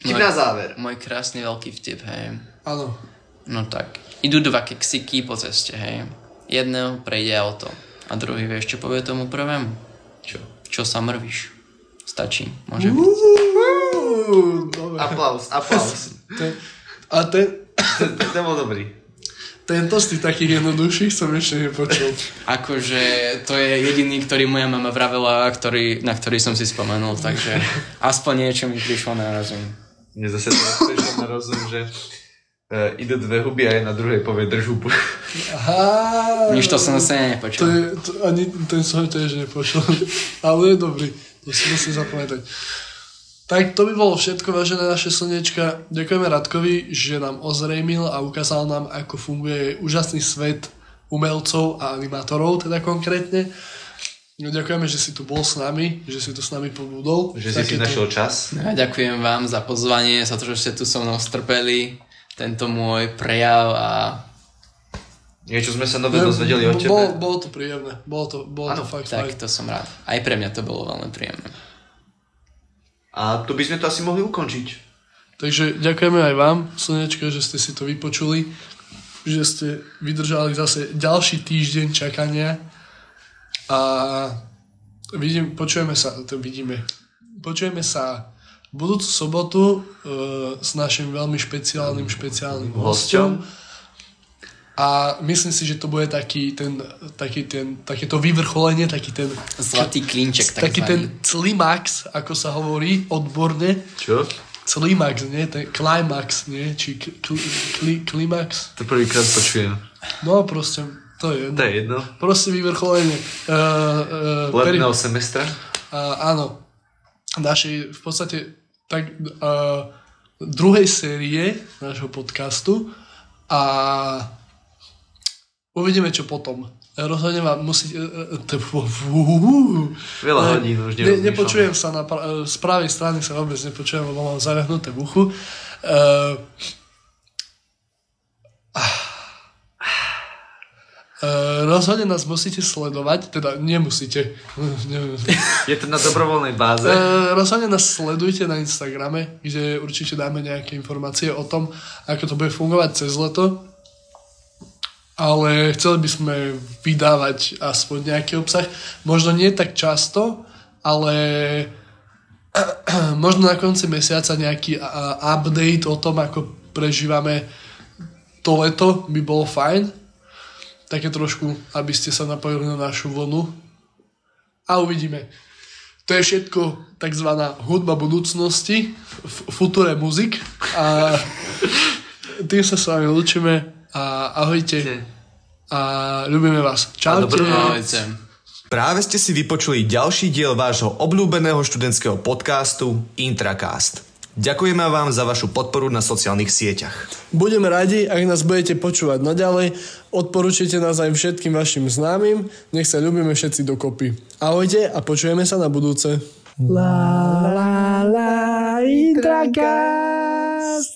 Vtip na záver. Môj krásny veľký vtip, hej. Áno. No tak. Idú dva keksiky po ceste, hej. Jedného prejde auto. A druhý vieš, čo povie tomu prvému? Čo? Čo sa mrvíš? Stačí, môže byť. Dobre. Aplaus, aplaus. Ten- A ten, to, to bol dobrý. tento z tých takých jednoduchších som ešte nepočul. Akože to je jediný, ktorý moja mama vravela, ktorý, na ktorý som si spomenul, takže aspoň niečo mi prišlo na rozum. Mne zase teraz prišlo na rozum, že uh, idú dve huby a jedna druhej povie drž hubu. Aha. Nič to som To nepočul. je, to, ani ten som tiež nepočul. Ale je dobrý. To si musím zapamätať. Tak to by bolo všetko, vážené naše slnečka. Ďakujeme Radkovi, že nám ozrejmil a ukázal nám, ako funguje úžasný svet umelcov a animátorov, teda konkrétne. No, ďakujeme, že si tu bol s nami, že si tu s nami pobudol. Že si si našiel čas. No a ďakujem vám za pozvanie, za to, že ste tu so mnou strpeli tento môj prejav a Niečo sme sa nové dozvedeli o tebe. Bolo, bolo to príjemné. Bolo to, bolo to Áno, fakt tak fajn. to som rád. Aj pre mňa to bolo veľmi príjemné. A tu by sme to asi mohli ukončiť. Takže ďakujeme aj vám, Slnečko, že ste si to vypočuli, že ste vydržali zase ďalší týždeň čakania a vidím, počujeme sa, to vidíme, počujeme sa budúcu sobotu e, s našim veľmi špeciálnym, špeciálnym hostom. A myslím si, že to bude taký ten, taký ten, takéto vyvrcholenie, taký ten, Zlatý klínček taký ten takzvaný. climax, ako sa hovorí odborne, Čo? climax, nie? Ten climax, nie? Či kli, kli, klimax? To prvýkrát počujem. No proste, to je jedno. To je jedno. Proste vyvrcholenie. Uh, uh, Letného semestra. uh, áno. Našej, v podstate, tak uh, druhej série nášho podcastu a uvidíme, čo potom. Rozhodne vám musíte... Uh, Veľa hodín už ne, nepočujem sa na e, z pravej strany sa vôbec nepočujem, lebo mám zarahnuté v uchu. Uh, rozhodne nás musíte sledovať, teda nemusíte. Je to na dobrovoľnej báze. Uh, rozhodne nás sledujte na Instagrame, kde určite dáme nejaké informácie o tom, ako to bude fungovať cez leto. Ale chceli by sme vydávať aspoň nejaký obsah. Možno nie tak často, ale možno na konci mesiaca nejaký update o tom, ako prežívame to leto by bolo fajn. Také trošku, aby ste sa napojili na našu vlnu. A uvidíme. To je všetko takzvaná hudba budúcnosti, f- Future Music. A tým sa s vami lúčime a ahojte. A ľubíme vás. Čaute. Práve ste si vypočuli ďalší diel vášho obľúbeného študentského podcastu Intracast. Ďakujeme vám za vašu podporu na sociálnych sieťach. Budeme radi, ak nás budete počúvať naďalej. Odporúčite nás aj všetkým vašim známym. Nech sa ľubíme všetci dokopy. Ahojte a počujeme sa na budúce. La la la Intracast.